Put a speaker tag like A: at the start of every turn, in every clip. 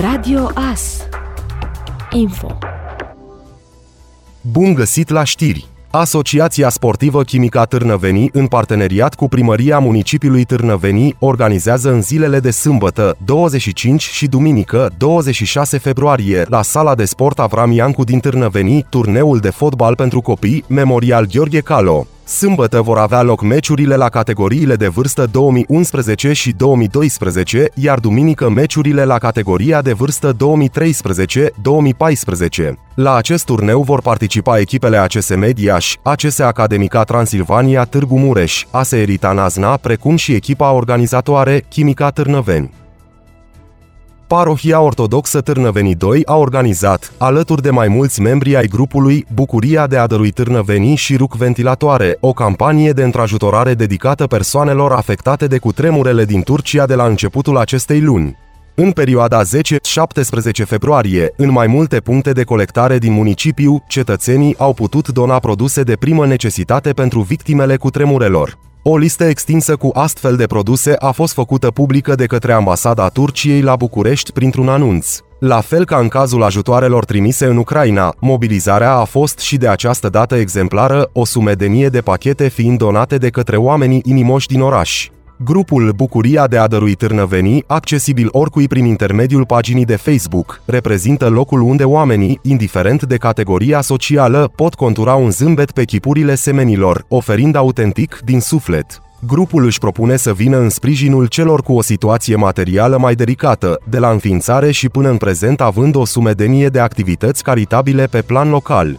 A: Radio AS Info
B: Bun găsit la știri! Asociația Sportivă Chimica Târnăveni, în parteneriat cu Primăria Municipiului Târnăveni, organizează în zilele de sâmbătă, 25 și duminică, 26 februarie, la sala de sport Avram Iancu din Târnăveni, turneul de fotbal pentru copii, Memorial Gheorghe Calo. Sâmbătă vor avea loc meciurile la categoriile de vârstă 2011 și 2012, iar duminică meciurile la categoria de vârstă 2013-2014. La acest turneu vor participa echipele ACS Mediaș, ACS Academica Transilvania Târgu Mureș, ASE Erita Nazna, precum și echipa organizatoare Chimica Târnăveni. Parohia Ortodoxă Târnăveni 2 a organizat, alături de mai mulți membri ai grupului Bucuria de a dărui Târnăveni și Ruc Ventilatoare, o campanie de întrajutorare dedicată persoanelor afectate de cutremurele din Turcia de la începutul acestei luni. În perioada 10-17 februarie, în mai multe puncte de colectare din municipiu, cetățenii au putut dona produse de primă necesitate pentru victimele cutremurelor. O listă extinsă cu astfel de produse a fost făcută publică de către ambasada Turciei la București printr-un anunț. La fel ca în cazul ajutoarelor trimise în Ucraina, mobilizarea a fost și de această dată exemplară, o sumedenie de pachete fiind donate de către oamenii inimoși din oraș. Grupul Bucuria de a dărui târnăvenii, accesibil oricui prin intermediul paginii de Facebook, reprezintă locul unde oamenii, indiferent de categoria socială, pot contura un zâmbet pe chipurile semenilor, oferind autentic din suflet. Grupul își propune să vină în sprijinul celor cu o situație materială mai delicată, de la înființare și până în prezent având o sumedenie de activități caritabile pe plan local.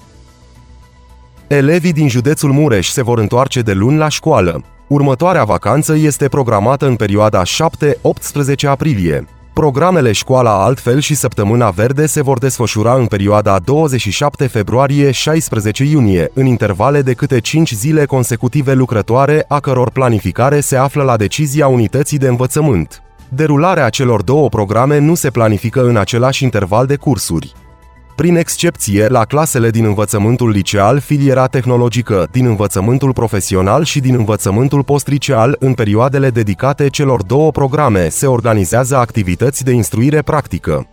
B: Elevii din județul Mureș se vor întoarce de luni la școală. Următoarea vacanță este programată în perioada 7-18 aprilie. Programele Școala Altfel și Săptămâna Verde se vor desfășura în perioada 27 februarie-16 iunie, în intervale de câte 5 zile consecutive lucrătoare, a căror planificare se află la decizia unității de învățământ. Derularea celor două programe nu se planifică în același interval de cursuri prin excepție la clasele din învățământul liceal, filiera tehnologică, din învățământul profesional și din învățământul postriceal, în perioadele dedicate celor două programe, se organizează activități de instruire practică.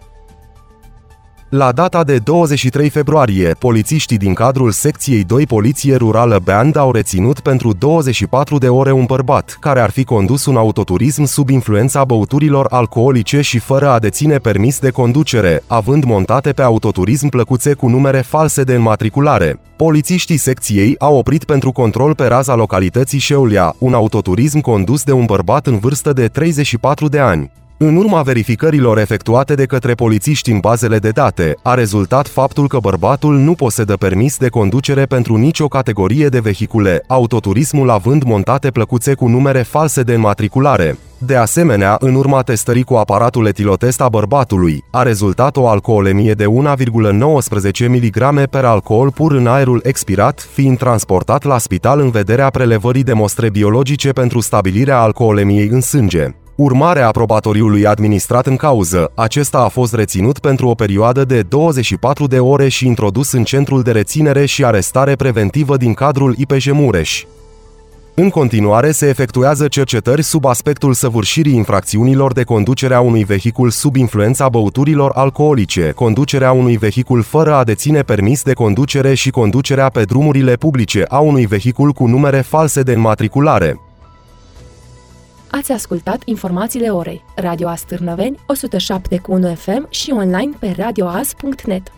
B: La data de 23 februarie, polițiștii din cadrul secției 2 Poliție Rurală Band au reținut pentru 24 de ore un bărbat, care ar fi condus un autoturism sub influența băuturilor alcoolice și fără a deține permis de conducere, având montate pe autoturism plăcuțe cu numere false de înmatriculare. Polițiștii secției au oprit pentru control pe raza localității Șeulia un autoturism condus de un bărbat în vârstă de 34 de ani. În urma verificărilor efectuate de către polițiști în bazele de date, a rezultat faptul că bărbatul nu posedă permis de conducere pentru nicio categorie de vehicule, autoturismul având montate plăcuțe cu numere false de înmatriculare. De asemenea, în urma testării cu aparatul etilotest a bărbatului, a rezultat o alcoolemie de 1,19 mg per alcool pur în aerul expirat, fiind transportat la spital în vederea prelevării de mostre biologice pentru stabilirea alcoolemiei în sânge. Urmare a probatoriului administrat în cauză, acesta a fost reținut pentru o perioadă de 24 de ore și introdus în centrul de reținere și arestare preventivă din cadrul IPJ Mureș. În continuare se efectuează cercetări sub aspectul săvârșirii infracțiunilor de conducere a unui vehicul sub influența băuturilor alcoolice, conducerea unui vehicul fără a deține permis de conducere și conducerea pe drumurile publice a unui vehicul cu numere false de înmatriculare.
A: Ați ascultat informațiile orei. Radio Astârnăveni, 107.1 FM și online pe radioas.net.